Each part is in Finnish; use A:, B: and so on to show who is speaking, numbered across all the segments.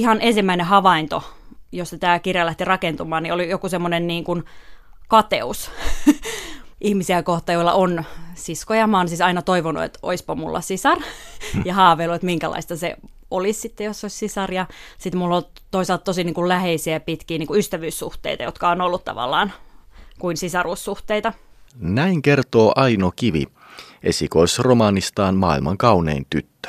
A: ihan ensimmäinen havainto, josta tämä kirja lähti rakentumaan, niin oli joku semmoinen niin kuin kateus ihmisiä kohta, joilla on siskoja. Mä oon siis aina toivonut, että oispa mulla sisar ja haaveillut, että minkälaista se olisi sitten, jos olisi sisar. Ja sitten mulla on toisaalta tosi niin kuin läheisiä pitkiä niin kuin ystävyyssuhteita, jotka on ollut tavallaan kuin sisaruussuhteita.
B: Näin kertoo Aino Kivi esikoisromaanistaan Maailman kaunein tyttö.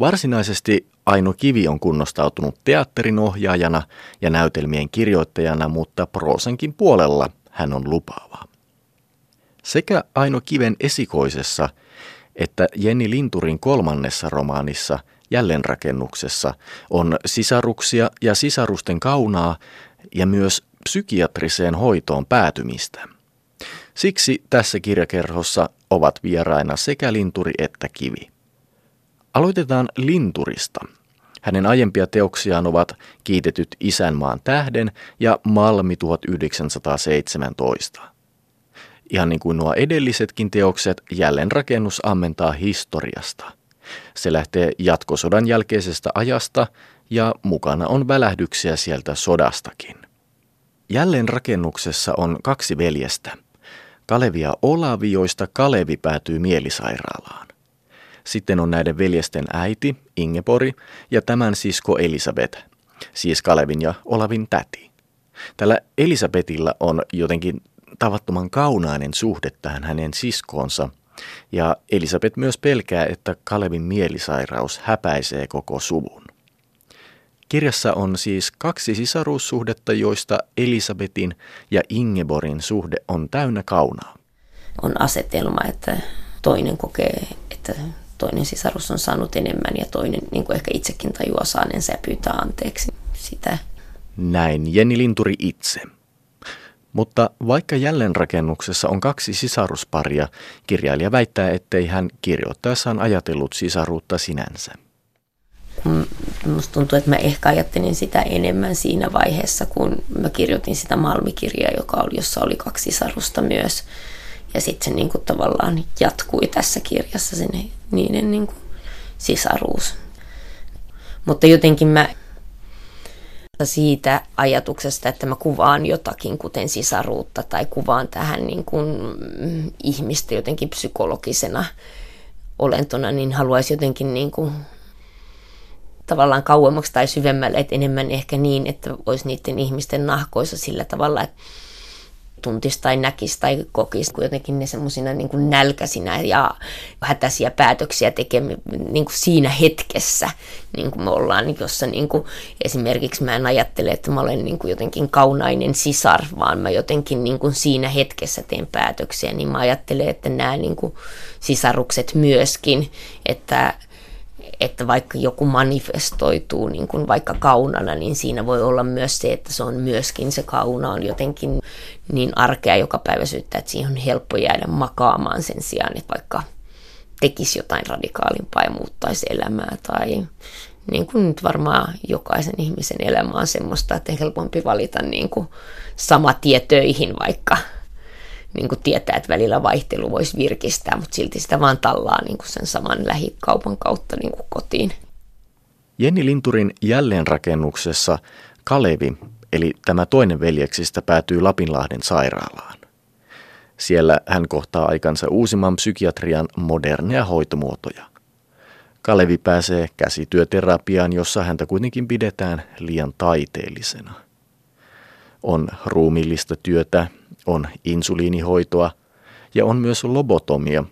B: Varsinaisesti Aino Kivi on kunnostautunut teatterin ohjaajana ja näytelmien kirjoittajana, mutta proosankin puolella hän on lupaava. Sekä Aino Kiven esikoisessa että Jenni Linturin kolmannessa romaanissa Jälleenrakennuksessa on sisaruksia ja sisarusten kaunaa ja myös psykiatriseen hoitoon päätymistä. Siksi tässä kirjakerhossa ovat vieraina sekä Linturi että Kivi. Aloitetaan Linturista. Hänen aiempia teoksiaan ovat Kiitetyt isänmaan tähden ja Malmi 1917. Ihan niin kuin nuo edellisetkin teokset, jälleenrakennus ammentaa historiasta. Se lähtee jatkosodan jälkeisestä ajasta ja mukana on välähdyksiä sieltä sodastakin. Jälleenrakennuksessa on kaksi veljestä. Kalevi ja Olavi, joista Kalevi päätyy mielisairaalaan. Sitten on näiden veljesten äiti, Ingepori, ja tämän sisko Elisabeth, siis Kalevin ja Olavin täti. Tällä Elisabetilla on jotenkin tavattoman kaunainen suhde tähän hänen siskoonsa, ja Elisabeth myös pelkää, että Kalevin mielisairaus häpäisee koko suvun. Kirjassa on siis kaksi sisaruussuhdetta, joista Elisabetin ja Ingeborin suhde on täynnä kaunaa.
C: On asetelma, että toinen kokee, että toinen sisarus on saanut enemmän ja toinen niin kuin ehkä itsekin tajuaa saaneensa ja pyytää anteeksi sitä.
B: Näin Jenni Linturi itse. Mutta vaikka jälleenrakennuksessa on kaksi sisarusparia, kirjailija väittää, ettei hän kirjoittaessaan ajatellut sisaruutta sinänsä.
C: Minusta tuntuu, että mä ehkä ajattelin sitä enemmän siinä vaiheessa, kun mä kirjoitin sitä Malmikirjaa, joka oli, jossa oli kaksi sisarusta myös. Ja sitten se niin kuin tavallaan jatkui tässä kirjassa sen niiden niin kuin sisaruus. Mutta jotenkin mä siitä ajatuksesta, että mä kuvaan jotakin, kuten sisaruutta, tai kuvaan tähän niin kuin ihmistä jotenkin psykologisena olentona, niin haluaisin jotenkin niin kuin tavallaan kauemmaksi tai syvemmälle, että enemmän ehkä niin, että olisi niiden ihmisten nahkoissa sillä tavalla, että tuntisi tai näkisi tai kokisi jotenkin ne semmoisina niin nälkäisinä ja hätäisiä päätöksiä tekemme niin kuin siinä hetkessä, niin kuin me ollaan, jossa niin kuin, esimerkiksi mä en ajattele, että mä olen niin kuin jotenkin kaunainen sisar, vaan mä jotenkin niin kuin siinä hetkessä teen päätöksiä, niin mä ajattelen, että nämä niin kuin sisarukset myöskin, että että vaikka joku manifestoituu niin kuin vaikka kaunana, niin siinä voi olla myös se, että se on myöskin se kauna on jotenkin niin arkea joka päivä syyttää, että siihen on helppo jäädä makaamaan sen sijaan, että vaikka tekisi jotain radikaalimpaa ja muuttaisi elämää tai niin kuin nyt varmaan jokaisen ihmisen elämä on semmoista, että helpompi valita niin kuin sama tie töihin vaikka niin kuin tietää, että välillä vaihtelu voisi virkistää, mutta silti sitä vaan tallaa niin kuin sen saman lähikaupan kautta niin kuin kotiin.
B: Jenni Linturin jälleenrakennuksessa Kalevi, eli tämä toinen veljeksistä, päätyy Lapinlahden sairaalaan. Siellä hän kohtaa aikansa uusimman psykiatrian moderneja hoitomuotoja. Kalevi pääsee käsityöterapiaan, jossa häntä kuitenkin pidetään liian taiteellisena. On ruumillista työtä, on insuliinihoitoa ja on myös lobotomia,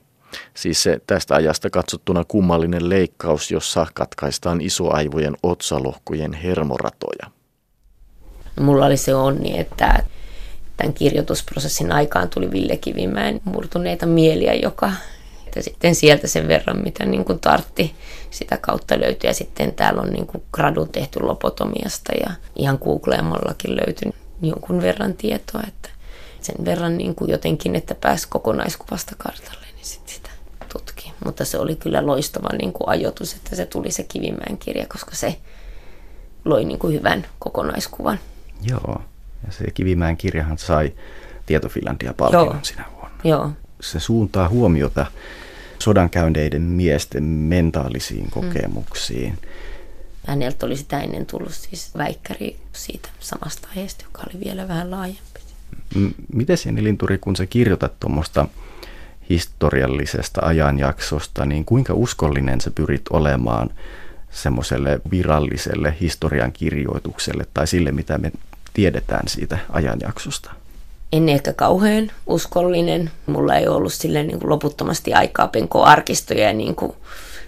B: siis se tästä ajasta katsottuna kummallinen leikkaus, jossa katkaistaan isoaivojen otsalohkojen hermoratoja.
C: Mulla oli se onni, että tämän kirjoitusprosessin aikaan tuli Ville Kivimäen murtuneita mieliä, joka että sitten sieltä sen verran, mitä niin kuin tartti, sitä kautta löytyi. Ja sitten täällä on niin kuin gradun tehty lopotomiasta ja ihan googleamallakin löytyi jonkun verran tietoa, että sen verran niin kuin jotenkin, että pääsi kokonaiskuvasta kartalle, niin sit sitä tutki. Mutta se oli kyllä loistava niin kuin ajoitus, että se tuli se Kivimäen kirja, koska se loi niin kuin hyvän kokonaiskuvan.
D: Joo, ja se Kivimäen kirjahan sai Tietofinlandia palkinnon sinä vuonna.
C: Joo.
D: Se suuntaa huomiota sodankäyndeiden miesten mentaalisiin kokemuksiin. Mm.
C: häneltä oli sitä ennen tullut siis väikkäri siitä samasta aiheesta, joka oli vielä vähän laajempi.
E: Miten Jenni Linturi, kun sä kirjoitat tuommoista historiallisesta ajanjaksosta, niin kuinka uskollinen sä pyrit olemaan semmoiselle viralliselle historian kirjoitukselle tai sille, mitä me tiedetään siitä ajanjaksosta?
C: En ehkä kauhean uskollinen. Mulla ei ollut sille niin kuin loputtomasti aikaa penkoa arkistoja. Niin kuin.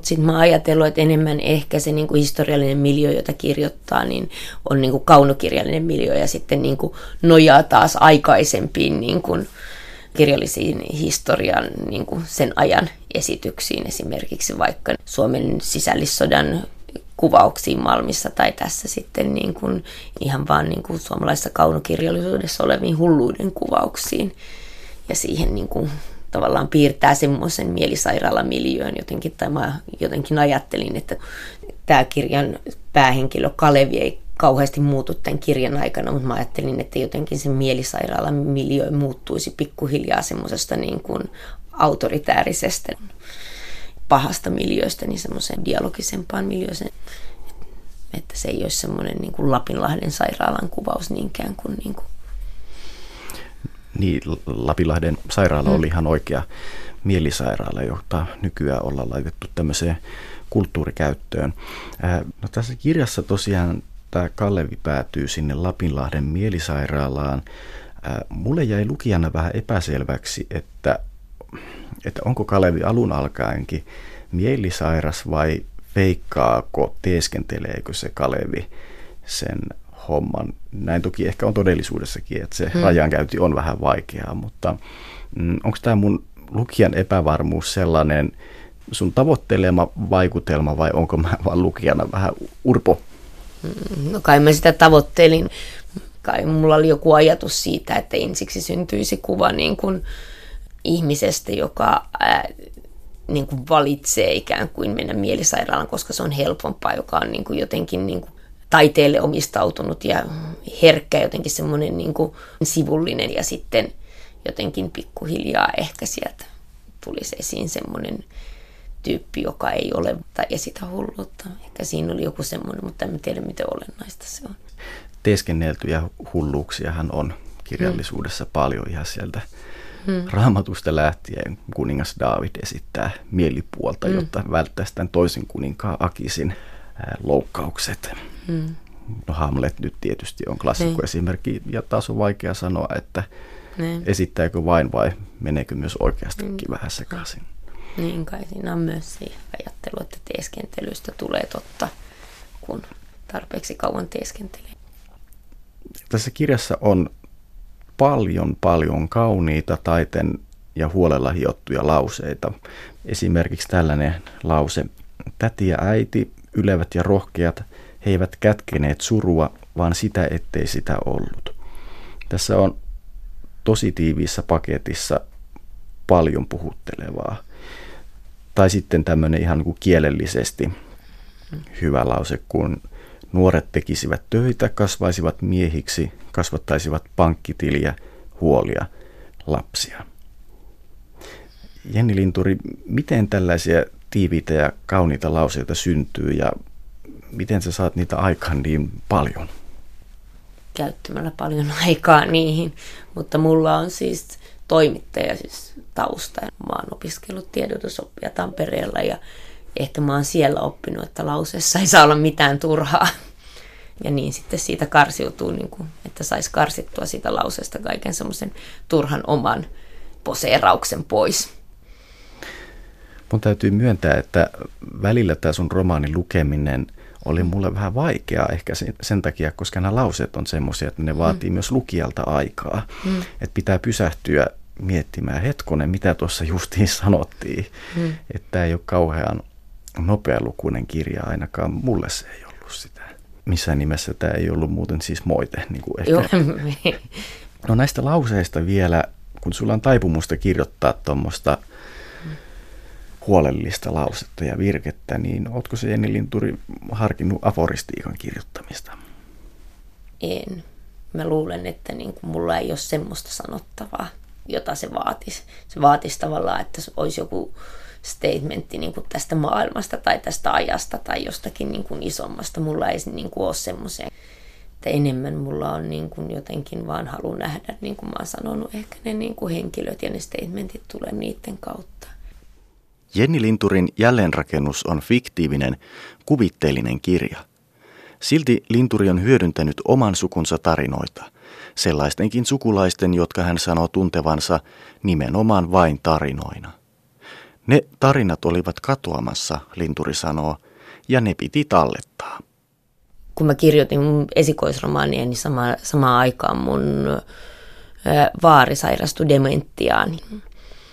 C: Sitten mä oon ajatellut, että enemmän ehkä se niin kuin historiallinen miljö, jota kirjoittaa, niin on niin kuin kaunokirjallinen miljö ja sitten niin kuin nojaa taas aikaisempiin niin kuin kirjallisiin historian niin kuin sen ajan esityksiin, esimerkiksi vaikka Suomen sisällissodan kuvauksiin Malmissa tai tässä sitten niin kuin ihan vaan niin kuin suomalaisessa kaunokirjallisuudessa oleviin hulluuden kuvauksiin ja siihen niin kuin tavallaan piirtää semmoisen mielisairaalamiljöön jotenkin, tai mä jotenkin ajattelin, että tämä kirjan päähenkilö Kalevi ei kauheasti muutu tämän kirjan aikana, mutta mä ajattelin, että jotenkin se mielisairaalamiljöö muuttuisi pikkuhiljaa semmoisesta niin kuin autoritäärisestä pahasta miljöistä niin semmoiseen dialogisempaan miljööseen. Että se ei olisi semmoinen niin kuin Lapinlahden sairaalan kuvaus niinkään kuin, niin kuin
E: niin, Lapinlahden sairaala mm. oli ihan oikea mielisairaala, jota nykyään ollaan laitettu tämmöiseen kulttuurikäyttöön. No, tässä kirjassa tosiaan tämä Kallevi päätyy sinne Lapinlahden mielisairaalaan. Mulle jäi lukijana vähän epäselväksi, että että onko Kalevi alun alkaenkin mielisairas vai feikkaako, teeskenteleekö se Kalevi sen homman. Näin toki ehkä on todellisuudessakin, että se hmm. rajankäynti on vähän vaikeaa, mutta mm, onko tämä mun lukijan epävarmuus sellainen sun tavoittelema vaikutelma vai onko mä vaan lukijana vähän urpo?
C: Mm, no kai mä sitä tavoittelin. Kai mulla oli joku ajatus siitä, että ensiksi syntyisi kuva niin kuin ihmisestä, joka ää, niin kuin valitsee ikään kuin mennä mielisairaalaan, koska se on helpompaa, joka on niin kuin jotenkin niin kuin taiteelle omistautunut ja herkkä, jotenkin semmoinen niin kuin sivullinen ja sitten jotenkin pikkuhiljaa ehkä sieltä tulisi esiin semmoinen tyyppi, joka ei ole tai esitä hulluutta. Ehkä siinä oli joku semmoinen, mutta en tiedä miten olennaista se on.
E: Teeskenneltyjä hulluuksiahan on kirjallisuudessa hmm. paljon ihan sieltä Hmm. Raamatusta lähtien kuningas David esittää mielipuolta, hmm. jotta välttäisi tämän toisen kuninkaan Akisin loukkaukset. Hmm. No Hamlet nyt tietysti on klassikko niin. esimerkki ja taas on vaikea sanoa, että niin. esittääkö vain vai meneekö myös oikeastikin hmm. vähän sekaisin.
C: Niin kai siinä on myös siihen ajattelu, että teeskentelystä tulee totta, kun tarpeeksi kauan teeskentelee.
E: Tässä kirjassa on paljon paljon kauniita taiten ja huolella hiottuja lauseita. Esimerkiksi tällainen lause. Täti ja äiti, ylevät ja rohkeat, he eivät kätkeneet surua, vaan sitä ettei sitä ollut. Tässä on tosi tiiviissä paketissa paljon puhuttelevaa. Tai sitten tämmöinen ihan niin kuin kielellisesti hyvä lause, kun Nuoret tekisivät töitä, kasvaisivat miehiksi, kasvattaisivat pankkitiliä, huolia, lapsia. Jenni Linturi, miten tällaisia tiiviitä ja kauniita lauseita syntyy ja miten sä saat niitä aikaan niin paljon?
C: Käyttämällä paljon aikaa niihin, mutta mulla on siis toimittaja siis tausta. Mä oon opiskellut tiedotusoppia Tampereella ja ehkä mä oon siellä oppinut, että lauseessa ei saa olla mitään turhaa. Ja niin sitten siitä karsiutuu, niin kuin, että saisi karsittua siitä lauseesta kaiken semmoisen turhan oman poseerauksen pois.
E: Mun täytyy myöntää, että välillä tämä sun romaanin lukeminen oli mulle vähän vaikeaa ehkä sen takia, koska nämä lauseet on semmoisia, että ne vaatii mm. myös lukijalta aikaa. Mm. Että pitää pysähtyä miettimään, hetkonen, mitä tuossa justiin sanottiin. Mm. Että tämä ei ole kauhean nopealukuinen kirja, ainakaan mulle se ei ollut sitä. Missään nimessä tämä ei ollut muuten siis moite. Niin kuin ehkä. Joo. No näistä lauseista vielä, kun sulla on taipumusta kirjoittaa tuommoista huolellista lausetta ja virkettä, niin ootko se Jenni Linturi harkinnut aforistiikan kirjoittamista?
C: En. Mä luulen, että niin kuin mulla ei ole semmoista sanottavaa, jota se vaatisi. Se vaatisi tavallaan, että olisi joku statementti niin kuin tästä maailmasta tai tästä ajasta tai jostakin niin kuin isommasta. Mulla ei niin kuin ole semmoisia, että enemmän mulla on niin kuin jotenkin vaan halu nähdä, niin kuin mä oon sanonut, ehkä ne niin kuin henkilöt ja ne statementit tulee niiden kautta.
B: Jenni Linturin jälleenrakennus on fiktiivinen, kuvitteellinen kirja. Silti Linturi on hyödyntänyt oman sukunsa tarinoita, sellaistenkin sukulaisten, jotka hän sanoo tuntevansa nimenomaan vain tarinoina. Ne tarinat olivat katoamassa, Linturi sanoo, ja ne piti tallettaa.
C: Kun mä kirjoitin mun esikoisromaania, niin sama, samaan aikaan mun vaari sairastui dementiaan.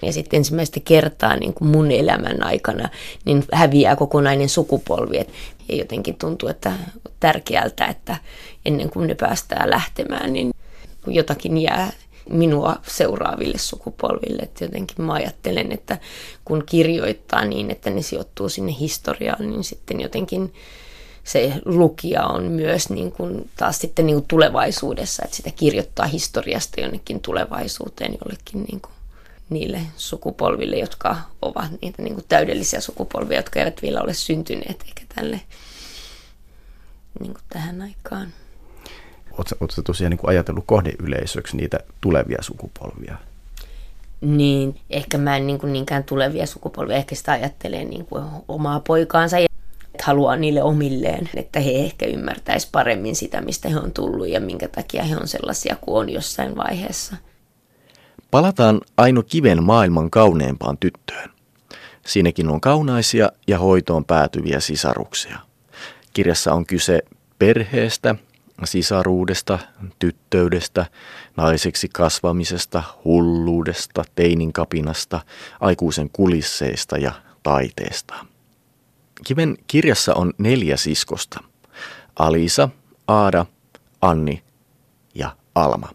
C: Ja sitten ensimmäistä kertaa niin kuin mun elämän aikana niin häviää kokonainen sukupolvi. Ja jotenkin tuntuu, että tärkeältä, että ennen kuin ne päästään lähtemään, niin jotakin jää minua seuraaville sukupolville. Että jotenkin mä ajattelen, että kun kirjoittaa niin, että ne sijoittuu sinne historiaan, niin sitten jotenkin se lukija on myös niin kuin taas sitten niin kuin tulevaisuudessa, että sitä kirjoittaa historiasta jonnekin tulevaisuuteen jollekin niin kuin niille sukupolville, jotka ovat niitä niin kuin täydellisiä sukupolvia, jotka eivät vielä ole syntyneet eikä tälle niin kuin tähän aikaan.
D: Oletko tosiaan niin kuin ajatellut kohdeyleisöksi niitä tulevia sukupolvia?
C: Niin, ehkä mä en niin kuin niinkään tulevia sukupolvia, ehkä sitä ajattelee niin kuin omaa poikaansa ja haluaa niille omilleen, että he ehkä ymmärtäisi paremmin sitä, mistä he on tullut ja minkä takia he on sellaisia kuin on jossain vaiheessa.
B: Palataan Aino Kiven maailman kauneimpaan tyttöön. Siinäkin on kaunaisia ja hoitoon päätyviä sisaruksia. Kirjassa on kyse perheestä, sisaruudesta, tyttöydestä, naiseksi kasvamisesta, hulluudesta, teinin kapinasta, aikuisen kulisseista ja taiteesta. Kiven kirjassa on neljä siskosta. Alisa, Aada, Anni ja Alma.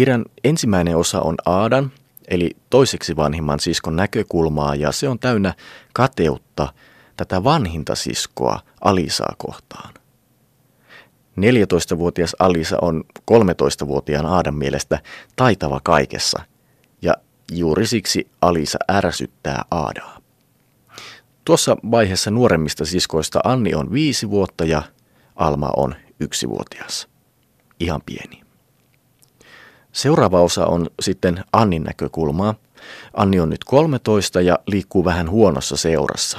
B: Kirjan ensimmäinen osa on Aadan, eli toiseksi vanhimman siskon näkökulmaa, ja se on täynnä kateutta tätä vanhinta siskoa Alisaa kohtaan. 14-vuotias Alisa on 13-vuotiaan Aadan mielestä taitava kaikessa, ja juuri siksi Alisa ärsyttää Aadaa. Tuossa vaiheessa nuoremmista siskoista Anni on viisi vuotta ja Alma on yksivuotias. Ihan pieni. Seuraava osa on sitten Annin näkökulmaa. Anni on nyt 13 ja liikkuu vähän huonossa seurassa.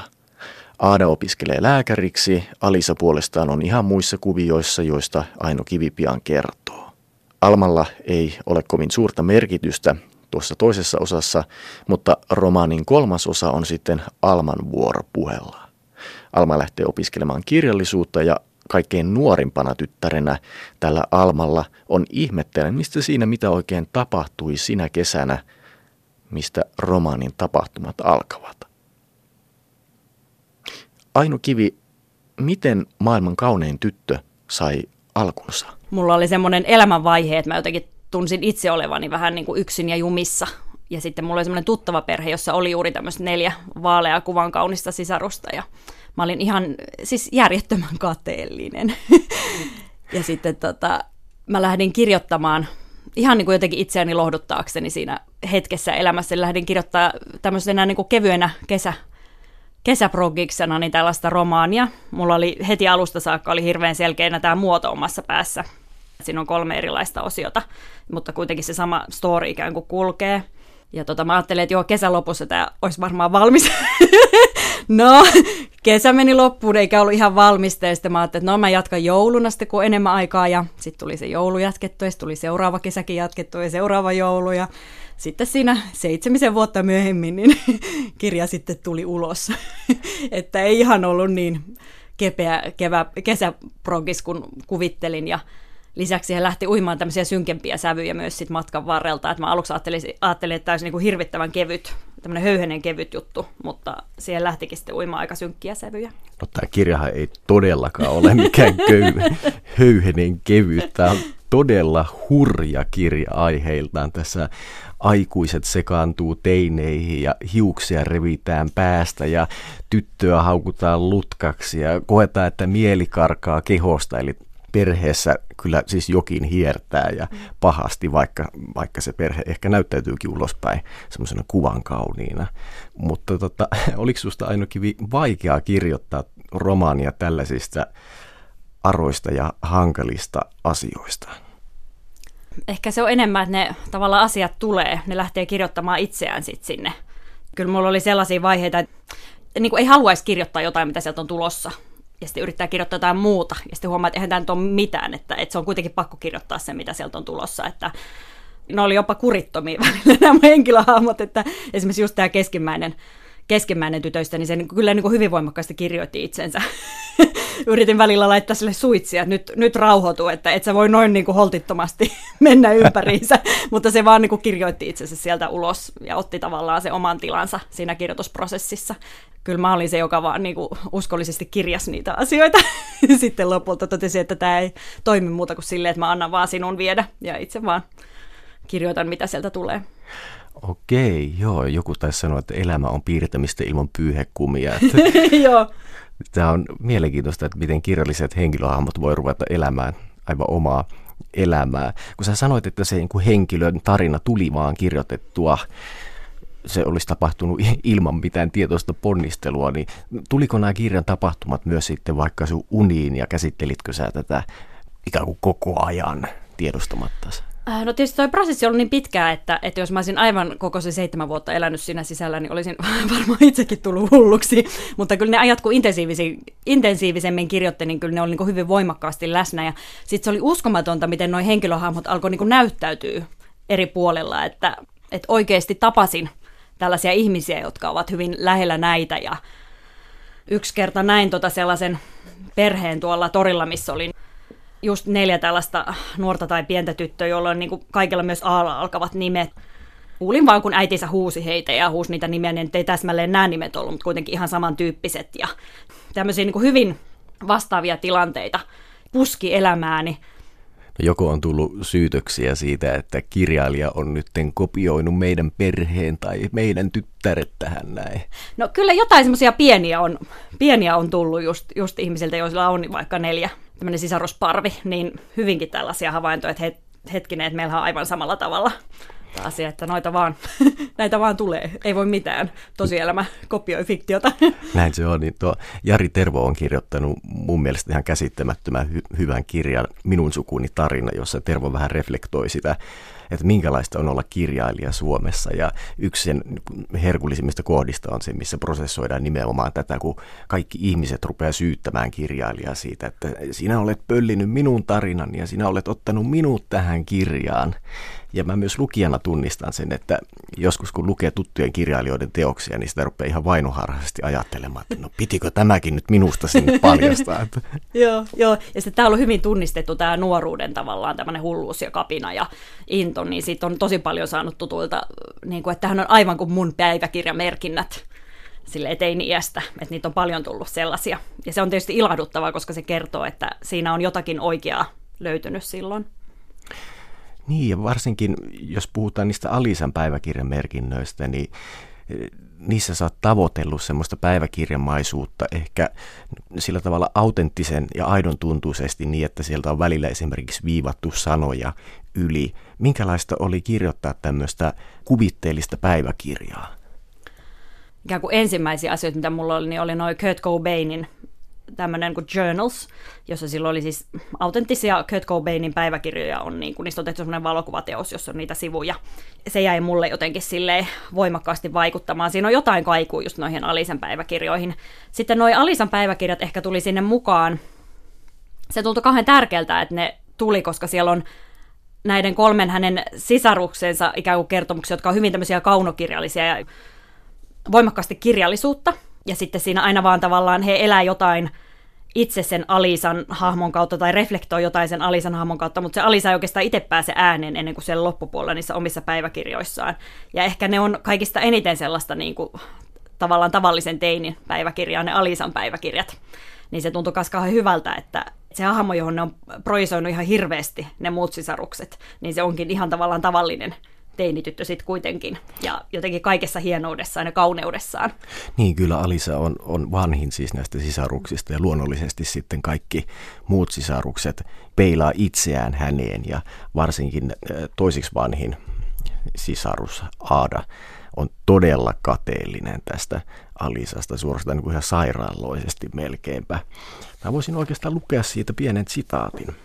B: Aada opiskelee lääkäriksi, Alisa puolestaan on ihan muissa kuvioissa, joista Aino Kivi pian kertoo. Almalla ei ole kovin suurta merkitystä tuossa toisessa osassa, mutta romaanin kolmas osa on sitten Alman vuoro puhella. Alma lähtee opiskelemaan kirjallisuutta ja kaikkein nuorimpana tyttärenä tällä Almalla on ihmettelemistä siinä, mitä oikein tapahtui sinä kesänä, mistä romaanin tapahtumat alkavat. Aino Kivi, miten maailman kaunein tyttö sai alkunsa?
A: Mulla oli semmoinen elämänvaihe, että mä jotenkin tunsin itse olevani vähän niin kuin yksin ja jumissa. Ja sitten mulla oli semmoinen tuttava perhe, jossa oli juuri tämmöistä neljä vaalea kuvan kaunista sisarusta. Ja mä olin ihan siis järjettömän kateellinen. ja sitten tota, mä lähdin kirjoittamaan ihan niin kuin jotenkin itseäni lohduttaakseni siinä hetkessä elämässä. Lähdin kirjoittaa tämmöisenä niin kuin kevyenä kesä, kesäprogiksena niin tällaista romaania. Mulla oli heti alusta saakka oli hirveän selkeänä tämä muoto omassa päässä. Siinä on kolme erilaista osiota, mutta kuitenkin se sama story ikään kuin kulkee. Ja tota, mä ajattelin, että joo, kesän lopussa tämä olisi varmaan valmis. no, kesä meni loppuun, eikä ollut ihan valmista. Ja sitten mä ajattelin, että no mä jatkan jouluna sitten, kun enemmän aikaa. Ja sitten tuli se joulu jatkettu, ja tuli seuraava kesäkin jatkettu, ja seuraava joulu. Ja sitten siinä seitsemisen vuotta myöhemmin, niin kirja sitten tuli ulos. että ei ihan ollut niin kepeä kevä, kesäprogis, kun kuvittelin. Ja lisäksi he lähti uimaan tämmöisiä synkempiä sävyjä myös sit matkan varrelta. Et mä aluksi ajattelin, ajattelin että tämä olisi niinku hirvittävän kevyt, tämmöinen höyhenen kevyt juttu, mutta siihen lähtikin sitten uimaan aika synkkiä sävyjä.
D: No tämä kirjahan ei todellakaan ole mikään köy, höyhenen kevyt. Tämä on todella hurja kirja aiheiltaan. Tässä aikuiset sekaantuu teineihin ja hiuksia revitään päästä ja tyttöä haukutaan lutkaksi ja koetaan, että mieli karkaa kehosta. Eli perheessä kyllä siis jokin hiertää ja pahasti, vaikka, vaikka se perhe ehkä näyttäytyykin ulospäin semmoisena kuvan kauniina. Mutta tota, oliko sinusta ainakin vaikeaa kirjoittaa romaania tällaisista aroista ja hankalista asioista?
A: Ehkä se on enemmän, että ne tavallaan asiat tulee, ne lähtee kirjoittamaan itseään sitten sinne. Kyllä mulla oli sellaisia vaiheita, että niin kuin ei haluaisi kirjoittaa jotain, mitä sieltä on tulossa. Ja sitten yrittää kirjoittaa jotain muuta. Ja sitten huomaa, että eihän tämä nyt ole mitään, että, että se on kuitenkin pakko kirjoittaa se, mitä sieltä on tulossa. Että ne oli jopa kurittomia välillä nämä henkilöhahmot, että esimerkiksi just tämä keskimmäinen keskimmäinen tytöistä, niin se niin kyllä niin kuin hyvin voimakkaasti kirjoitti itsensä. Yritin välillä laittaa sille suitsia, että nyt, nyt rauhoitu, että et sä voi noin niin kuin holtittomasti mennä ympäriinsä, mutta se vaan niin kuin kirjoitti itsensä sieltä ulos ja otti tavallaan se oman tilansa siinä kirjoitusprosessissa. Kyllä mä olin se, joka vaan niin kuin uskollisesti kirjasi niitä asioita. Sitten lopulta totesi, että tämä ei toimi muuta kuin silleen, että mä annan vaan sinun viedä ja itse vaan kirjoitan, mitä sieltä tulee.
D: Okei, joo. Joku taisi sanoa, että elämä on piirtämistä ilman pyyhekumia.
A: joo.
D: Tämä on mielenkiintoista, että miten kirjalliset henkilöhahmot voi ruveta elämään aivan omaa elämää. Kun sä sanoit, että se niin henkilön tarina tuli vaan kirjoitettua, se olisi tapahtunut ilman mitään tietoista ponnistelua, niin tuliko nämä kirjan tapahtumat myös sitten vaikka sun uniin ja käsittelitkö sä tätä ikään kuin koko ajan tiedostamatta?
A: Äh, no tietysti toi prosessi on ollut niin pitkää, että, että jos mä olisin aivan koko se seitsemän vuotta elänyt siinä sisällä, niin olisin varmaan itsekin tullut hulluksi. Mutta kyllä ne ajat, kun intensiivisemmin kirjoitti, niin kyllä ne oli niin hyvin voimakkaasti läsnä. Ja sitten se oli uskomatonta, miten nuo henkilöhahmot alkoi niin näyttäytyä eri puolilla. Että, että oikeasti tapasin tällaisia ihmisiä, jotka ovat hyvin lähellä näitä. Ja yksi kerta näin tota sellaisen perheen tuolla torilla, missä oli just neljä tällaista nuorta tai pientä tyttöä, joilla on niin kuin kaikilla myös A alkavat nimet. Kuulin vaan, kun äitinsä huusi heitä ja huusi niitä nimiä, niin ei täsmälleen nämä nimet ollut, mutta kuitenkin ihan samantyyppiset. Ja tämmöisiä niin kuin hyvin vastaavia tilanteita puski elämääni.
D: No joko on tullut syytöksiä siitä, että kirjailija on nyt kopioinut meidän perheen tai meidän tyttäret tähän näin?
A: No kyllä jotain semmoisia pieniä on, pieniä on tullut just, just ihmisiltä, joilla on vaikka neljä tämmöinen sisarusparvi, niin hyvinkin tällaisia havaintoja, että hetkinen, että meillä on aivan samalla tavalla asia, että noita vaan, näitä vaan tulee, ei voi mitään. Tosielämä kopioi fiktiota.
D: Näin se on. Niin tuo Jari Tervo on kirjoittanut mun mielestä ihan käsittämättömän hy- hyvän kirjan Minun sukuni tarina, jossa Tervo vähän reflektoi sitä että minkälaista on olla kirjailija Suomessa. Ja yksi sen herkullisimmista kohdista on se, missä prosessoidaan nimenomaan tätä, kun kaikki ihmiset rupeaa syyttämään kirjailijaa siitä, että sinä olet pöllinyt minun tarinani ja sinä olet ottanut minut tähän kirjaan. Ja mä myös lukijana tunnistan sen, että joskus kun lukee tuttujen kirjailijoiden teoksia, niin sitä rupeaa ihan vainoharhaisesti ajattelemaan, että no pitikö tämäkin nyt minusta sinne paljastaa.
A: joo, joo, ja sitten tämä on hyvin tunnistettu tämä nuoruuden tavallaan tämmöinen hulluus ja kapina ja into, niin siitä on tosi paljon saanut tutuilta, niin kuin, että tämähän on aivan kuin mun päiväkirjamerkinnät sille teini-iästä, että niitä on paljon tullut sellaisia. Ja se on tietysti ilahduttavaa, koska se kertoo, että siinä on jotakin oikeaa löytynyt silloin.
D: Niin, ja varsinkin jos puhutaan niistä Alisan päiväkirjan merkinnöistä, niin eh, niissä sä oot tavoitellut semmoista päiväkirjamaisuutta ehkä sillä tavalla autenttisen ja aidon tuntuisesti niin, että sieltä on välillä esimerkiksi viivattu sanoja yli. Minkälaista oli kirjoittaa tämmöistä kuvitteellista päiväkirjaa?
A: Ikään kuin ensimmäisiä asioita, mitä mulla oli, niin oli noin Kurt Cobainin tämmöinen kuin Journals, jossa silloin oli siis autenttisia Kurt Cobainin päiväkirjoja, on niin kuin, niistä on tehty semmoinen valokuvateos, jossa on niitä sivuja. Se jäi mulle jotenkin sille voimakkaasti vaikuttamaan. Siinä on jotain kaikua just noihin Alisan päiväkirjoihin. Sitten noi Alisan päiväkirjat ehkä tuli sinne mukaan. Se tuntui kauhean tärkeältä, että ne tuli, koska siellä on näiden kolmen hänen sisaruksensa ikään kuin kertomuksia, jotka on hyvin tämmöisiä kaunokirjallisia ja voimakkaasti kirjallisuutta – ja sitten siinä aina vaan tavallaan he elää jotain itse sen Alisan hahmon kautta tai reflektoi jotain sen Alisan hahmon kautta, mutta se Alisa ei oikeastaan itse pääse ääneen ennen kuin siellä loppupuolella niissä omissa päiväkirjoissaan. Ja ehkä ne on kaikista eniten sellaista niin kuin, tavallaan tavallisen teinin päiväkirjaa, ne Alisan päiväkirjat. Niin se tuntuu kauhean hyvältä, että se hahmo, johon ne on projisoinut ihan hirveästi, ne muut sisarukset, niin se onkin ihan tavallaan tavallinen teinityttö sitten kuitenkin. Ja jotenkin kaikessa hienoudessaan ja kauneudessaan.
D: Niin, kyllä Alisa on, on vanhin siis näistä sisaruksista ja luonnollisesti sitten kaikki muut sisarukset peilaa itseään häneen ja varsinkin toisiksi vanhin sisarus Aada on todella kateellinen tästä Alisasta suorastaan niin kuin ihan sairaaloisesti melkeinpä. Mä voisin oikeastaan lukea siitä pienen sitaatin.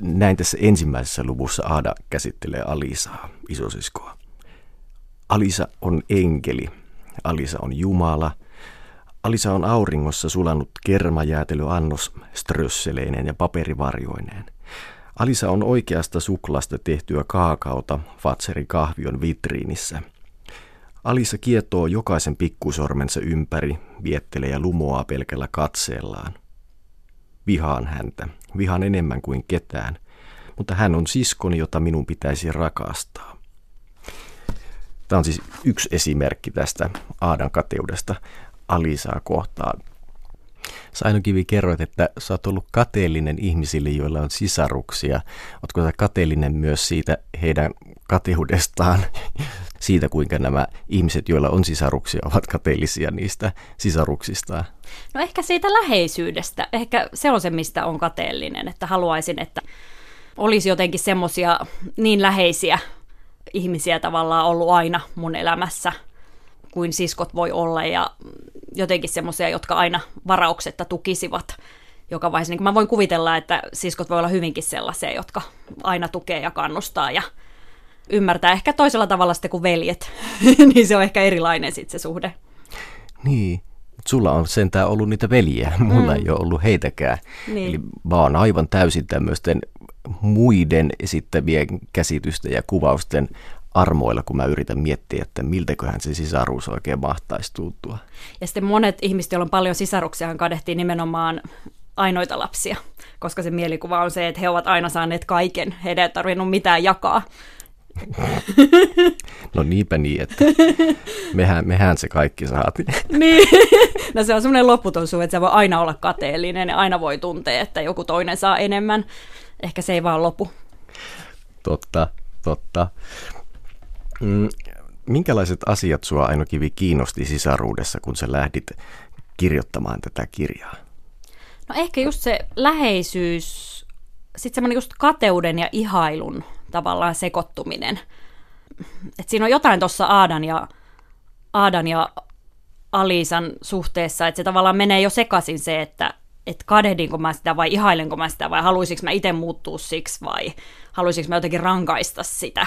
D: Näin tässä ensimmäisessä luvussa Aada käsittelee Alisaa, isosiskoa. Alisa on enkeli, Alisa on Jumala, Alisa on auringossa sulanut kermajäätelyannos strösseleineen ja paperivarjoineen. Alisa on oikeasta suklasta tehtyä kaakauta Fatserin kahvion vitriinissä – Alisa kietoo jokaisen pikkusormensa ympäri, viettelee ja lumoaa pelkällä katseellaan. Vihaan häntä, vihaan enemmän kuin ketään, mutta hän on siskoni, jota minun pitäisi rakastaa. Tämä on siis yksi esimerkki tästä Aadan kateudesta Alisaa kohtaan. Sainokivi kerroit, että sä oot ollut kateellinen ihmisille, joilla on sisaruksia. Oletko sä kateellinen myös siitä heidän kateudestaan, siitä kuinka nämä ihmiset, joilla on sisaruksia, ovat kateellisia niistä sisaruksistaan?
A: No ehkä siitä läheisyydestä. Ehkä se on se, mistä on kateellinen, että haluaisin, että olisi jotenkin semmoisia niin läheisiä ihmisiä tavallaan ollut aina mun elämässä kuin siskot voi olla ja jotenkin semmoisia, jotka aina varauksetta tukisivat joka vaiheessa. Niin mä voin kuvitella, että siskot voi olla hyvinkin sellaisia, jotka aina tukee ja kannustaa ja ymmärtää ehkä toisella tavalla sitten kuin veljet. niin se on ehkä erilainen sitten se suhde.
D: Niin, sulla on sentään ollut niitä veljiä, mulla mm. ei ole ollut heitäkään. Niin. Eli mä oon aivan täysin tämmöisten muiden esittävien käsitysten ja kuvausten armoilla, kun mä yritän miettiä, että miltäköhän se sisaruus oikein mahtaisi tuntua.
A: Ja sitten monet ihmiset, joilla on paljon sisaruksia, kadehtii nimenomaan ainoita lapsia, koska se mielikuva on se, että he ovat aina saaneet kaiken, heidän ei tarvinnut mitään jakaa.
D: No niinpä niin, että mehän, mehän se kaikki saatiin.
A: Niin, no se on semmoinen lopputon suu, että se voi aina olla kateellinen ja aina voi tuntea, että joku toinen saa enemmän. Ehkä se ei vaan lopu.
D: Totta, totta. Mm, minkälaiset asiat sua Aino Kivi kiinnosti sisaruudessa, kun sä lähdit kirjoittamaan tätä kirjaa?
A: No ehkä just se läheisyys, sitten semmoinen just kateuden ja ihailun tavallaan sekoittuminen. Et siinä on jotain tuossa Aadan ja, Aadan ja Alisan suhteessa, että se tavallaan menee jo sekaisin se, että että kadehdinko mä sitä vai ihailenko mä sitä vai haluaisinko mä itse muuttua siksi vai haluaisinko mä jotenkin rankaista sitä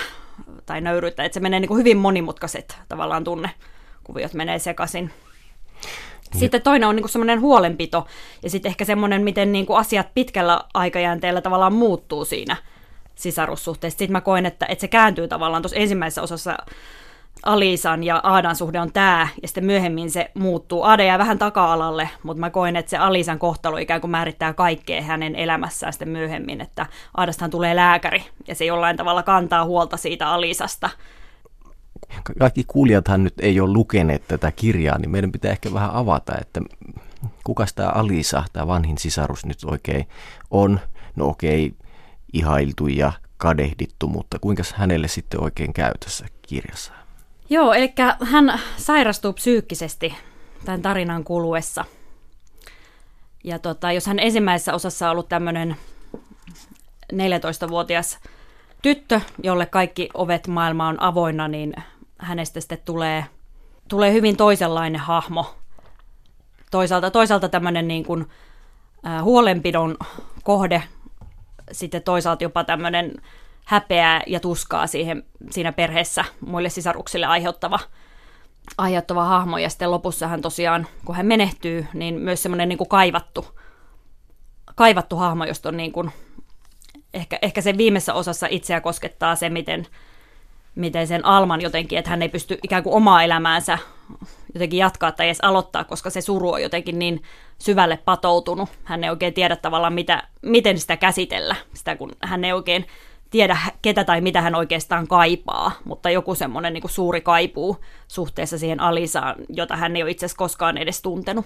A: tai nöyryyttä. Että se menee niin kuin hyvin monimutkaiset tavallaan tunnekuviot menee sekaisin. Sitten toinen on niin semmoinen huolenpito ja sitten ehkä semmoinen, miten niin kuin asiat pitkällä aikajänteellä tavallaan muuttuu siinä sisarussuhteessa. Sitten mä koen, että, että se kääntyy tavallaan tuossa ensimmäisessä osassa Alisan ja Aadan suhde on tämä, ja sitten myöhemmin se muuttuu. Aada jää vähän taka-alalle, mutta mä koen, että se Alisan kohtalo ikään kuin määrittää kaikkea hänen elämässään sitten myöhemmin, että Aadastahan tulee lääkäri, ja se jollain tavalla kantaa huolta siitä Alisasta.
D: Kaikki kuulijathan nyt ei ole lukeneet tätä kirjaa, niin meidän pitää ehkä vähän avata, että kuka tämä Alisa, tämä vanhin sisarus nyt oikein on. No okei, ihailtu ja kadehdittu, mutta kuinka hänelle sitten oikein käy tässä kirjassa?
A: Joo, eli hän sairastuu psyykkisesti tämän tarinan kuluessa. Ja tota, jos hän ensimmäisessä osassa on ollut tämmöinen 14-vuotias tyttö, jolle kaikki ovet maailma on avoinna, niin hänestä sitten tulee, tulee hyvin toisenlainen hahmo. Toisaalta, toisaalta tämmöinen niin kuin, äh, huolenpidon kohde, sitten toisaalta jopa tämmöinen häpeää ja tuskaa siihen, siinä perheessä muille sisaruksille aiheuttava, aiheuttava hahmo. Ja sitten lopussa hän tosiaan, kun hän menehtyy, niin myös semmoinen niin kuin kaivattu, kaivattu hahmo, josta on niin kuin, ehkä, ehkä sen viimeisessä osassa itseä koskettaa se, miten, miten sen Alman jotenkin, että hän ei pysty ikään kuin omaa elämäänsä jotenkin jatkaa tai edes aloittaa, koska se suru on jotenkin niin syvälle patoutunut. Hän ei oikein tiedä tavallaan, mitä, miten sitä käsitellä, sitä kun hän ei oikein tiedä, ketä tai mitä hän oikeastaan kaipaa, mutta joku semmoinen niin suuri kaipuu suhteessa siihen Alisaan, jota hän ei ole itse asiassa koskaan edes tuntenut.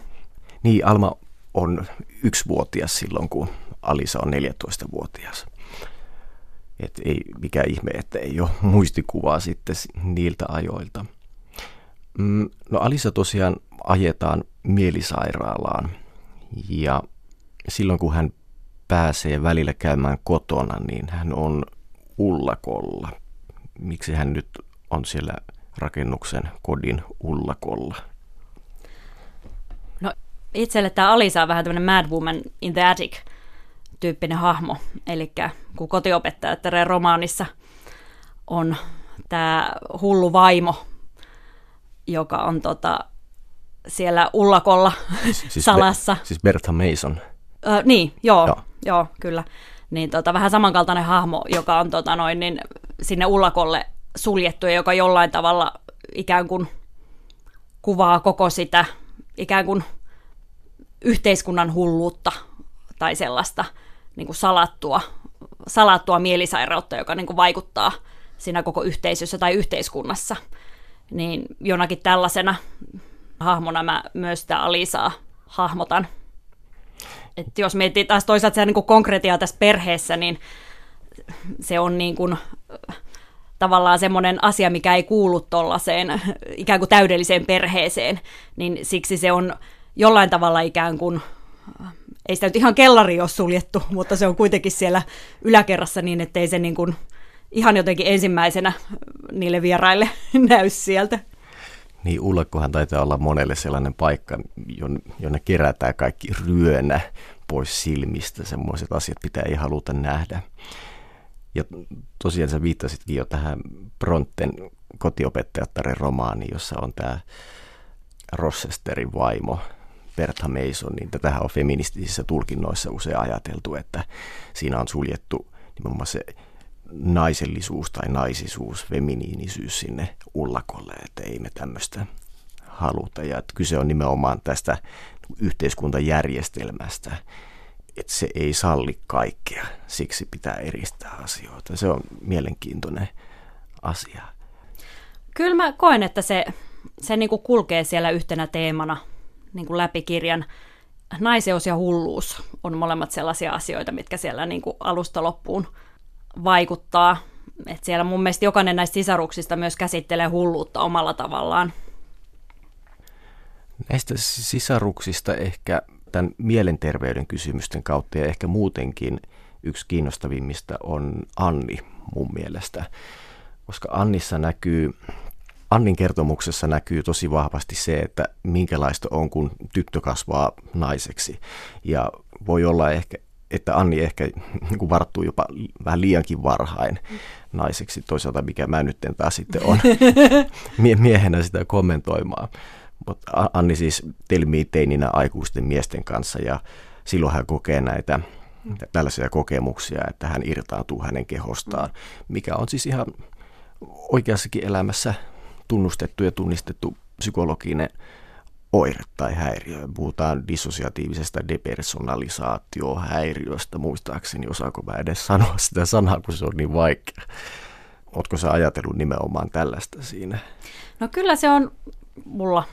D: Niin, Alma on yksivuotias silloin, kun Alisa on 14-vuotias. Et ei mikä ihme, että ei ole muistikuvaa sitten niiltä ajoilta. Mm, no Alisa tosiaan ajetaan mielisairaalaan ja silloin kun hän pääsee välillä käymään kotona, niin hän on ullakolla. Miksi hän nyt on siellä rakennuksen kodin ullakolla?
A: No itselle tämä Alisa on vähän tämmöinen Mad Woman in the Attic tyyppinen hahmo. Eli kun kotiopettaja romaanissa on tämä hullu vaimo, joka on tota, siellä ullakolla siis salassa.
D: Siis Bertha Mason.
A: Ö, niin, joo, joo. joo kyllä. Niin tota, vähän samankaltainen hahmo, joka on tota, noin, niin sinne ullakolle suljettu ja joka jollain tavalla ikään kuin kuvaa koko sitä ikään kuin yhteiskunnan hulluutta tai sellaista niin kuin salattua, salattua mielisairautta, joka niin kuin vaikuttaa siinä koko yhteisössä tai yhteiskunnassa. Niin jonakin tällaisena hahmona mä myös sitä Alisaa hahmotan. Et jos miettii taas toisaalta se niin konkretiaa tässä perheessä, niin se on niin kuin, tavallaan semmoinen asia, mikä ei kuulu tuollaiseen ikään kuin täydelliseen perheeseen, niin siksi se on jollain tavalla ikään kuin, ei sitä nyt ihan kellari ole suljettu, mutta se on kuitenkin siellä yläkerrassa niin, ettei se niin kuin ihan jotenkin ensimmäisenä niille vieraille näy sieltä.
D: Niin, Ullakkohan taitaa olla monelle sellainen paikka, jonne kerätään kaikki ryönä pois silmistä, semmoiset asiat, mitä ei haluta nähdä. Ja tosiaan sä viittasitkin jo tähän Bronten kotiopettajattaren romaaniin, jossa on tämä Rossesterin vaimo, Bertha Mason, niin tätähän on feministisissä tulkinnoissa usein ajateltu, että siinä on suljettu nimenomaan se naisellisuus tai naisisuus, feminiinisyys sinne ullakolle, että ei me tämmöistä haluta. Ja että kyse on nimenomaan tästä yhteiskuntajärjestelmästä, että se ei salli kaikkea, siksi pitää eristää asioita. Se on mielenkiintoinen asia.
A: Kyllä mä koen, että se, se niin kuin kulkee siellä yhtenä teemana niin kuin läpi kirjan. Naiseus ja hulluus on molemmat sellaisia asioita, mitkä siellä niin kuin alusta loppuun vaikuttaa. Et siellä mun mielestä jokainen näistä sisaruksista myös käsittelee hulluutta omalla tavallaan.
D: Näistä sisaruksista ehkä tämän mielenterveyden kysymysten kautta ja ehkä muutenkin yksi kiinnostavimmista on Anni mun mielestä, koska Annissa näkyy Annin kertomuksessa näkyy tosi vahvasti se, että minkälaista on, kun tyttö kasvaa naiseksi. Ja voi olla ehkä, että Anni ehkä niin varttuu jopa vähän liiankin varhain naiseksi. Toisaalta mikä mä nyt taas sitten on miehenä sitä kommentoimaan. Mutta Anni siis telmii teininä aikuisten miesten kanssa ja silloin hän kokee näitä tällaisia kokemuksia, että hän irtaantuu hänen kehostaan, mikä on siis ihan oikeassakin elämässä tunnustettu ja tunnistettu psykologinen oire tai häiriö. Puhutaan dissosiatiivisesta depersonalisaatiohäiriöstä, muistaakseni osaako mä edes sanoa sitä sanaa, kun se on niin vaikea. Oletko sä ajatellut nimenomaan tällaista siinä?
A: No kyllä se on mulla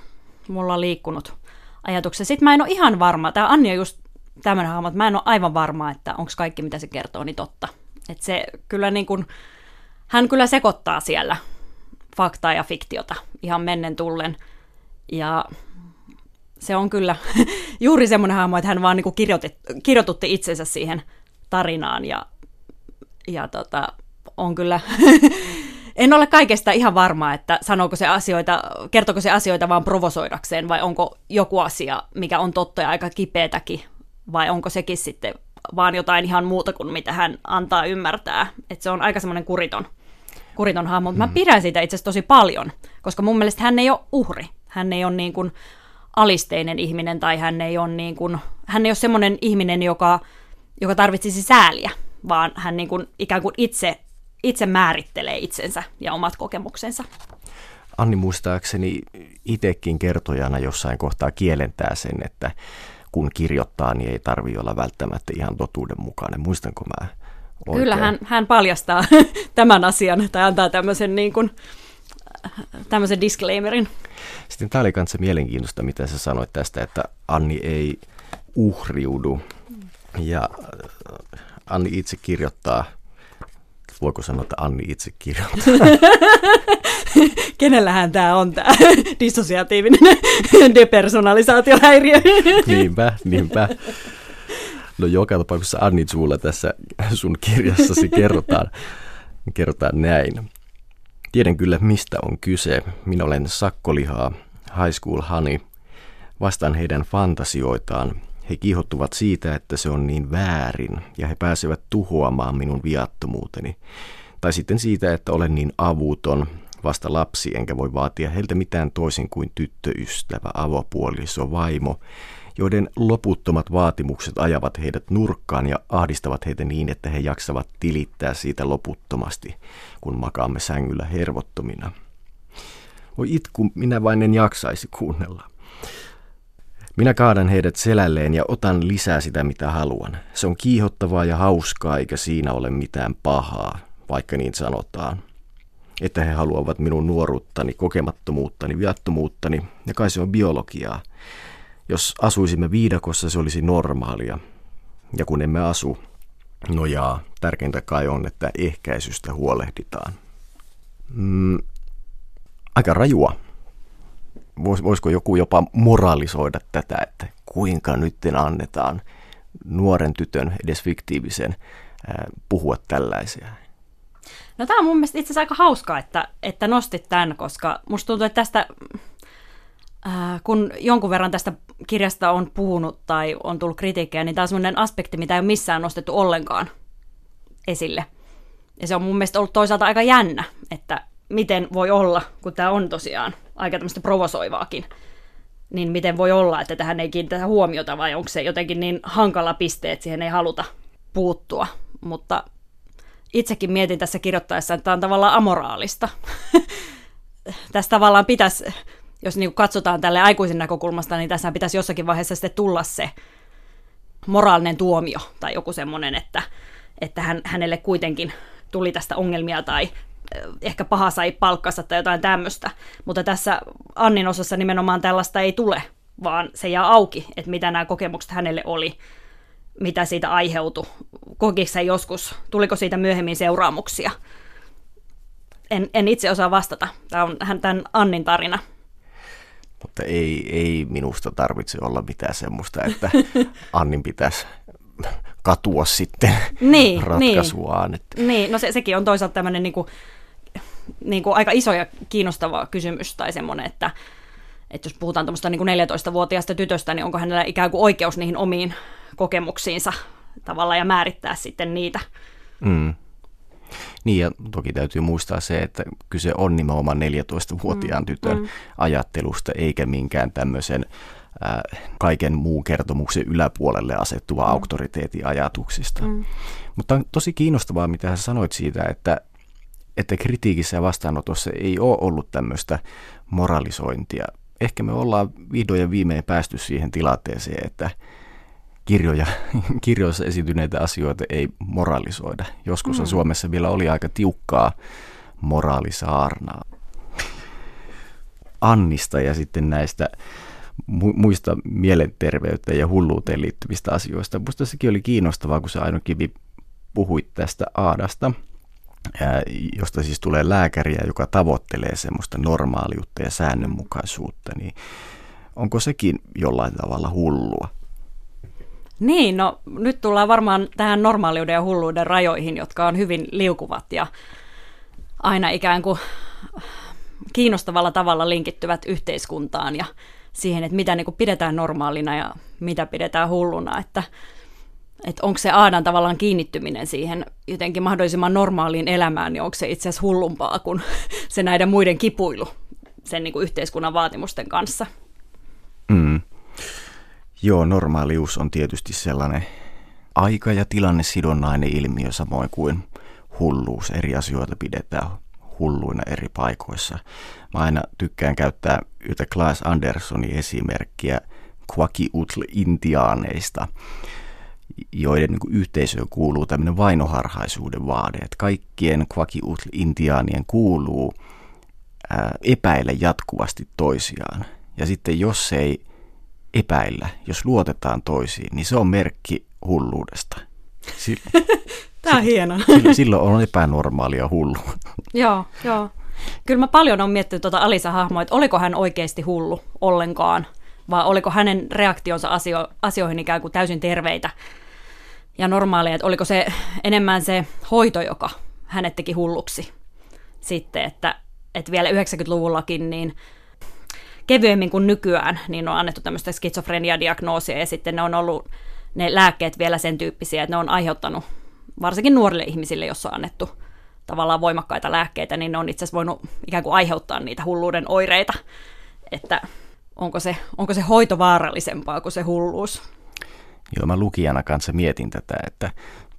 A: mulla liikkunut ajatuksia. Sitten mä en ole ihan varma, tämä Anni on just tämmöinen hahmo, että mä en ole aivan varma, että onko kaikki mitä se kertoo niin totta. Että se kyllä niin kuin, hän kyllä sekoittaa siellä faktaa ja fiktiota ihan mennen tullen. Ja se on kyllä juuri semmoinen hahmo, että hän vaan niin kuin kirjoitutti itsensä siihen tarinaan ja, ja tota, on kyllä en ole kaikesta ihan varma, että sanooko se asioita, kertoko se asioita vaan provosoidakseen, vai onko joku asia, mikä on totta ja aika kipeätäkin, vai onko sekin sitten vaan jotain ihan muuta kuin mitä hän antaa ymmärtää. Että se on aika semmoinen kuriton, kuriton hahmo, mutta mm. mä pidän siitä itse asiassa tosi paljon, koska mun mielestä hän ei ole uhri. Hän ei ole niin kuin alisteinen ihminen tai hän ei ole, niin kuin, hän ei ole semmoinen ihminen, joka, joka tarvitsisi sääliä, vaan hän niin kuin ikään kuin itse itse määrittelee itsensä ja omat kokemuksensa.
D: Anni muistaakseni itsekin kertojana jossain kohtaa kielentää sen, että kun kirjoittaa, niin ei tarvitse olla välttämättä ihan totuudenmukainen. Muistanko mä
A: oikein? Kyllä hän, hän paljastaa tämän asian tai antaa tämmöisen, niin kuin, tämmöisen disclaimerin.
D: Sitten tämä oli myös mielenkiintoista, mitä sä sanoit tästä, että Anni ei uhriudu. Ja Anni itse kirjoittaa voiko sanoa, että Anni itse kirjoittaa.
A: Kenellähän tämä on tämä dissosiatiivinen depersonalisaatiohäiriö?
D: niinpä, niinpä. No joka tapauksessa Anni suulla tässä sun kirjassasi kerrotaan, kerrotaan näin. Tiedän kyllä, mistä on kyse. Minä olen sakkolihaa, high school honey. Vastaan heidän fantasioitaan. He kiihottuvat siitä, että se on niin väärin, ja he pääsevät tuhoamaan minun viattomuuteni. Tai sitten siitä, että olen niin avuton, vasta lapsi, enkä voi vaatia heiltä mitään toisin kuin tyttöystävä, avopuoliso, vaimo, joiden loputtomat vaatimukset ajavat heidät nurkkaan ja ahdistavat heitä niin, että he jaksavat tilittää siitä loputtomasti, kun makaamme sängyllä hervottomina. Voi itku, minä vain en jaksaisi kuunnella. Minä kaadan heidät selälleen ja otan lisää sitä, mitä haluan. Se on kiihottavaa ja hauskaa, eikä siinä ole mitään pahaa, vaikka niin sanotaan. Että he haluavat minun nuoruuttani, kokemattomuuttani, viattomuuttani, ja kai se on biologiaa. Jos asuisimme viidakossa, se olisi normaalia. Ja kun emme asu, no jaa, tärkeintä kai on, että ehkäisystä huolehditaan. Mm, aika rajua. Vois, voisiko joku jopa moralisoida tätä, että kuinka nyt annetaan nuoren tytön, edes fiktiivisen, puhua tällaisia?
A: No tämä on mun mielestä itse asiassa aika hauskaa, että, että nostit tämän, koska musta tuntuu, että tästä kun jonkun verran tästä kirjasta on puhunut tai on tullut kritiikkiä, niin tämä on sellainen aspekti, mitä ei ole missään nostettu ollenkaan esille. Ja se on mun mielestä ollut toisaalta aika jännä, että miten voi olla, kun tämä on tosiaan aika tämmöistä provosoivaakin, niin miten voi olla, että tähän ei kiinnitetä huomiota vai onko se jotenkin niin hankala piste, että siihen ei haluta puuttua. Mutta itsekin mietin tässä kirjoittaessa, että tämä on tavallaan amoraalista. tässä tavallaan pitäisi jos niin katsotaan tälle aikuisen näkökulmasta, niin tässä pitäisi jossakin vaiheessa sitten tulla se moraalinen tuomio tai joku semmoinen, että, että hän, hänelle kuitenkin tuli tästä ongelmia tai eh, ehkä paha sai palkkansa tai jotain tämmöistä. Mutta tässä Annin osassa nimenomaan tällaista ei tule, vaan se jää auki, että mitä nämä kokemukset hänelle oli, mitä siitä aiheutui, kokiko joskus, tuliko siitä myöhemmin seuraamuksia. En, en itse osaa vastata. Tämä on tämän Annin tarina.
D: Mutta ei, ei minusta tarvitse olla mitään semmoista, että Annin pitäisi katua sitten niin, niin. ratkaisuaan.
A: Niin, että. niin no se, sekin on toisaalta tämmöinen niin kuin, niin kuin aika iso ja kiinnostava kysymys tai semmoinen, että, että jos puhutaan tuommoista niin 14-vuotiaasta tytöstä, niin onko hänellä ikään kuin oikeus niihin omiin kokemuksiinsa tavalla ja määrittää sitten niitä.
D: Mm. Niin ja toki täytyy muistaa se, että kyse on nimenomaan 14-vuotiaan mm, tytön mm. ajattelusta eikä minkään tämmöisen äh, kaiken muun kertomuksen yläpuolelle asettuva mm. auktoriteetin ajatuksista. Mm. Mutta on tosi kiinnostavaa, mitä sä sanoit siitä, että, että kritiikissä ja vastaanotossa ei ole ollut tämmöistä moralisointia. Ehkä me ollaan vihdoin ja viimein päästy siihen tilanteeseen, että kirjoja, kirjoissa esityneitä asioita ei moralisoida. Joskus mm. Suomessa vielä oli aika tiukkaa moraalisaarnaa. Annista ja sitten näistä muista mielenterveyteen ja hulluuteen liittyvistä asioista. Minusta sekin oli kiinnostavaa, kun se Aino Kivi puhuit tästä Aadasta, josta siis tulee lääkäriä, joka tavoittelee semmoista normaaliutta ja säännönmukaisuutta, niin onko sekin jollain tavalla hullua?
A: Niin, no nyt tullaan varmaan tähän normaaliuden ja hulluuden rajoihin, jotka on hyvin liukuvat ja aina ikään kuin kiinnostavalla tavalla linkittyvät yhteiskuntaan ja siihen, että mitä niin kuin pidetään normaalina ja mitä pidetään hulluna, että, että onko se aadan tavallaan kiinnittyminen siihen jotenkin mahdollisimman normaaliin elämään, niin onko se itse asiassa hullumpaa kuin se näiden muiden kipuilu sen niin kuin yhteiskunnan vaatimusten kanssa.
D: Mm. Joo, normaalius on tietysti sellainen aika- ja tilannesidonnainen ilmiö, samoin kuin hulluus. Eri asioita pidetään hulluina eri paikoissa. Mä aina tykkään käyttää yhtä Klaas Andersonin esimerkkiä Quakiutl intiaaneista, joiden niin yhteisöön kuuluu tämmöinen vainoharhaisuuden vaade, että kaikkien Quakiutl intiaanien kuuluu ää, jatkuvasti toisiaan. Ja sitten jos ei epäillä, jos luotetaan toisiin, niin se on merkki hulluudesta.
A: Tämä on hieno.
D: Silloin on epänormaalia hullu.
A: joo, joo. Kyllä mä paljon on miettinyt tuota Alisa-hahmoa, että oliko hän oikeasti hullu ollenkaan, vai oliko hänen reaktionsa asio- asioihin ikään kuin täysin terveitä ja normaaleja, että oliko se enemmän se hoito, joka hänet teki hulluksi sitten, että, että vielä 90-luvullakin niin kevyemmin kuin nykyään, niin on annettu tämmöistä skitsofrenia-diagnoosia ja sitten ne on ollut ne lääkkeet vielä sen tyyppisiä, että ne on aiheuttanut varsinkin nuorille ihmisille, jos on annettu tavallaan voimakkaita lääkkeitä, niin ne on itse asiassa voinut ikään kuin aiheuttaa niitä hulluuden oireita, että onko se, onko se hoito vaarallisempaa kuin se hulluus.
D: Joo, mä lukijana kanssa mietin tätä, että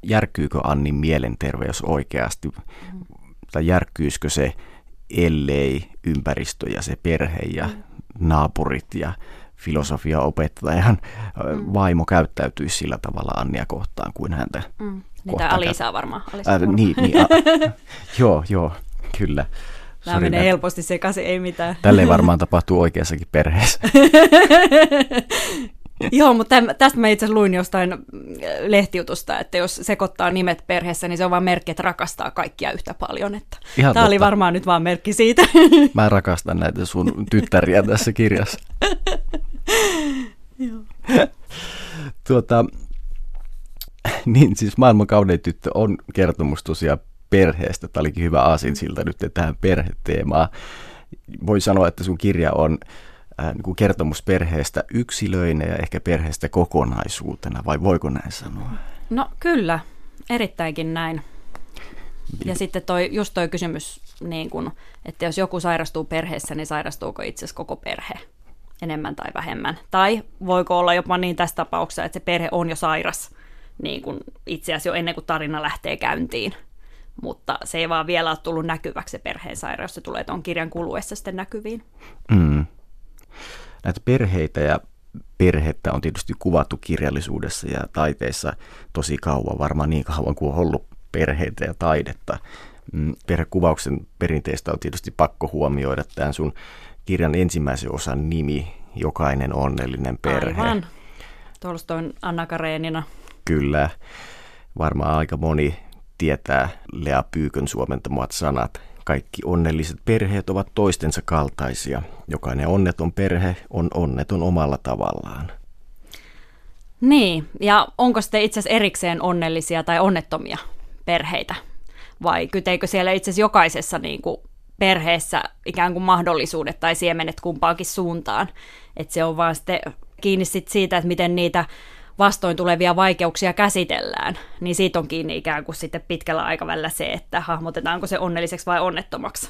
D: järkyykö Annin mielenterveys oikeasti, mm. tai järkkyisikö se, ellei ympäristö ja se perhe ja mm. Naapurit ja filosofia opettajan mm. vaimo käyttäytyisi sillä tavalla Annia kohtaan kuin häntä mm.
A: Niitä Alisaa varmaan.
D: Alisa äh, niin, niin, a, joo, joo, kyllä.
A: Nämä Sorry, menee mä... helposti sekaisin, ei mitään.
D: Tälle varmaan tapahtuu oikeassakin perheessä.
A: Joo, mutta tästä mä itse luin jostain lehtiutusta, että jos sekoittaa nimet perheessä, niin se on vaan merkki, että rakastaa kaikkia yhtä paljon. Että Ihan tämä totta. oli varmaan nyt vaan merkki siitä.
D: Mä rakastan näitä sun tyttäriä tässä kirjassa. Joo. tuota, niin siis maailman kaunein tyttö on kertomus tosiaan perheestä. Tämä olikin hyvä siltä nyt tähän perheteemaan. Voi sanoa, että sun kirja on äh, niin kuin kertomus perheestä yksilöinä ja ehkä perheestä kokonaisuutena, vai voiko näin sanoa?
A: No kyllä, erittäinkin näin. Ja sitten toi, just toi kysymys, niin kun, että jos joku sairastuu perheessä, niin sairastuuko itse asiassa koko perhe enemmän tai vähemmän? Tai voiko olla jopa niin tässä tapauksessa, että se perhe on jo sairas niin kun itse asiassa jo ennen kuin tarina lähtee käyntiin. Mutta se ei vaan vielä ole tullut näkyväksi se perheen sairaus, se tulee tuon kirjan kuluessa sitten näkyviin. Mm
D: näitä perheitä ja perhettä on tietysti kuvattu kirjallisuudessa ja taiteessa tosi kauan, varmaan niin kauan kuin on ollut perheitä ja taidetta. Mm, perhekuvauksen perinteistä on tietysti pakko huomioida tämän sun kirjan ensimmäisen osan nimi, Jokainen onnellinen perhe.
A: Aivan. Tolstoin Anna Karenina.
D: Kyllä. Varmaan aika moni tietää Lea Pyykön suomentamat sanat kaikki onnelliset perheet ovat toistensa kaltaisia. Jokainen onneton perhe on onneton omalla tavallaan.
A: Niin, ja onko sitten itse asiassa erikseen onnellisia tai onnettomia perheitä? Vai kyteikö siellä itse asiassa jokaisessa niin kuin perheessä ikään kuin mahdollisuudet tai siemenet kumpaankin suuntaan? Että se on vaan sitten kiinni sit siitä, että miten niitä vastoin tulevia vaikeuksia käsitellään, niin siitä on kiinni ikään kuin sitten pitkällä aikavälillä se, että hahmotetaanko se onnelliseksi vai onnettomaksi.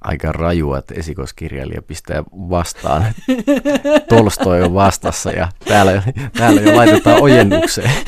D: Aika rajua, että esikoiskirjailija pistää vastaan. Tolstoi on vastassa ja täällä, täällä jo laitetaan ojennukseen.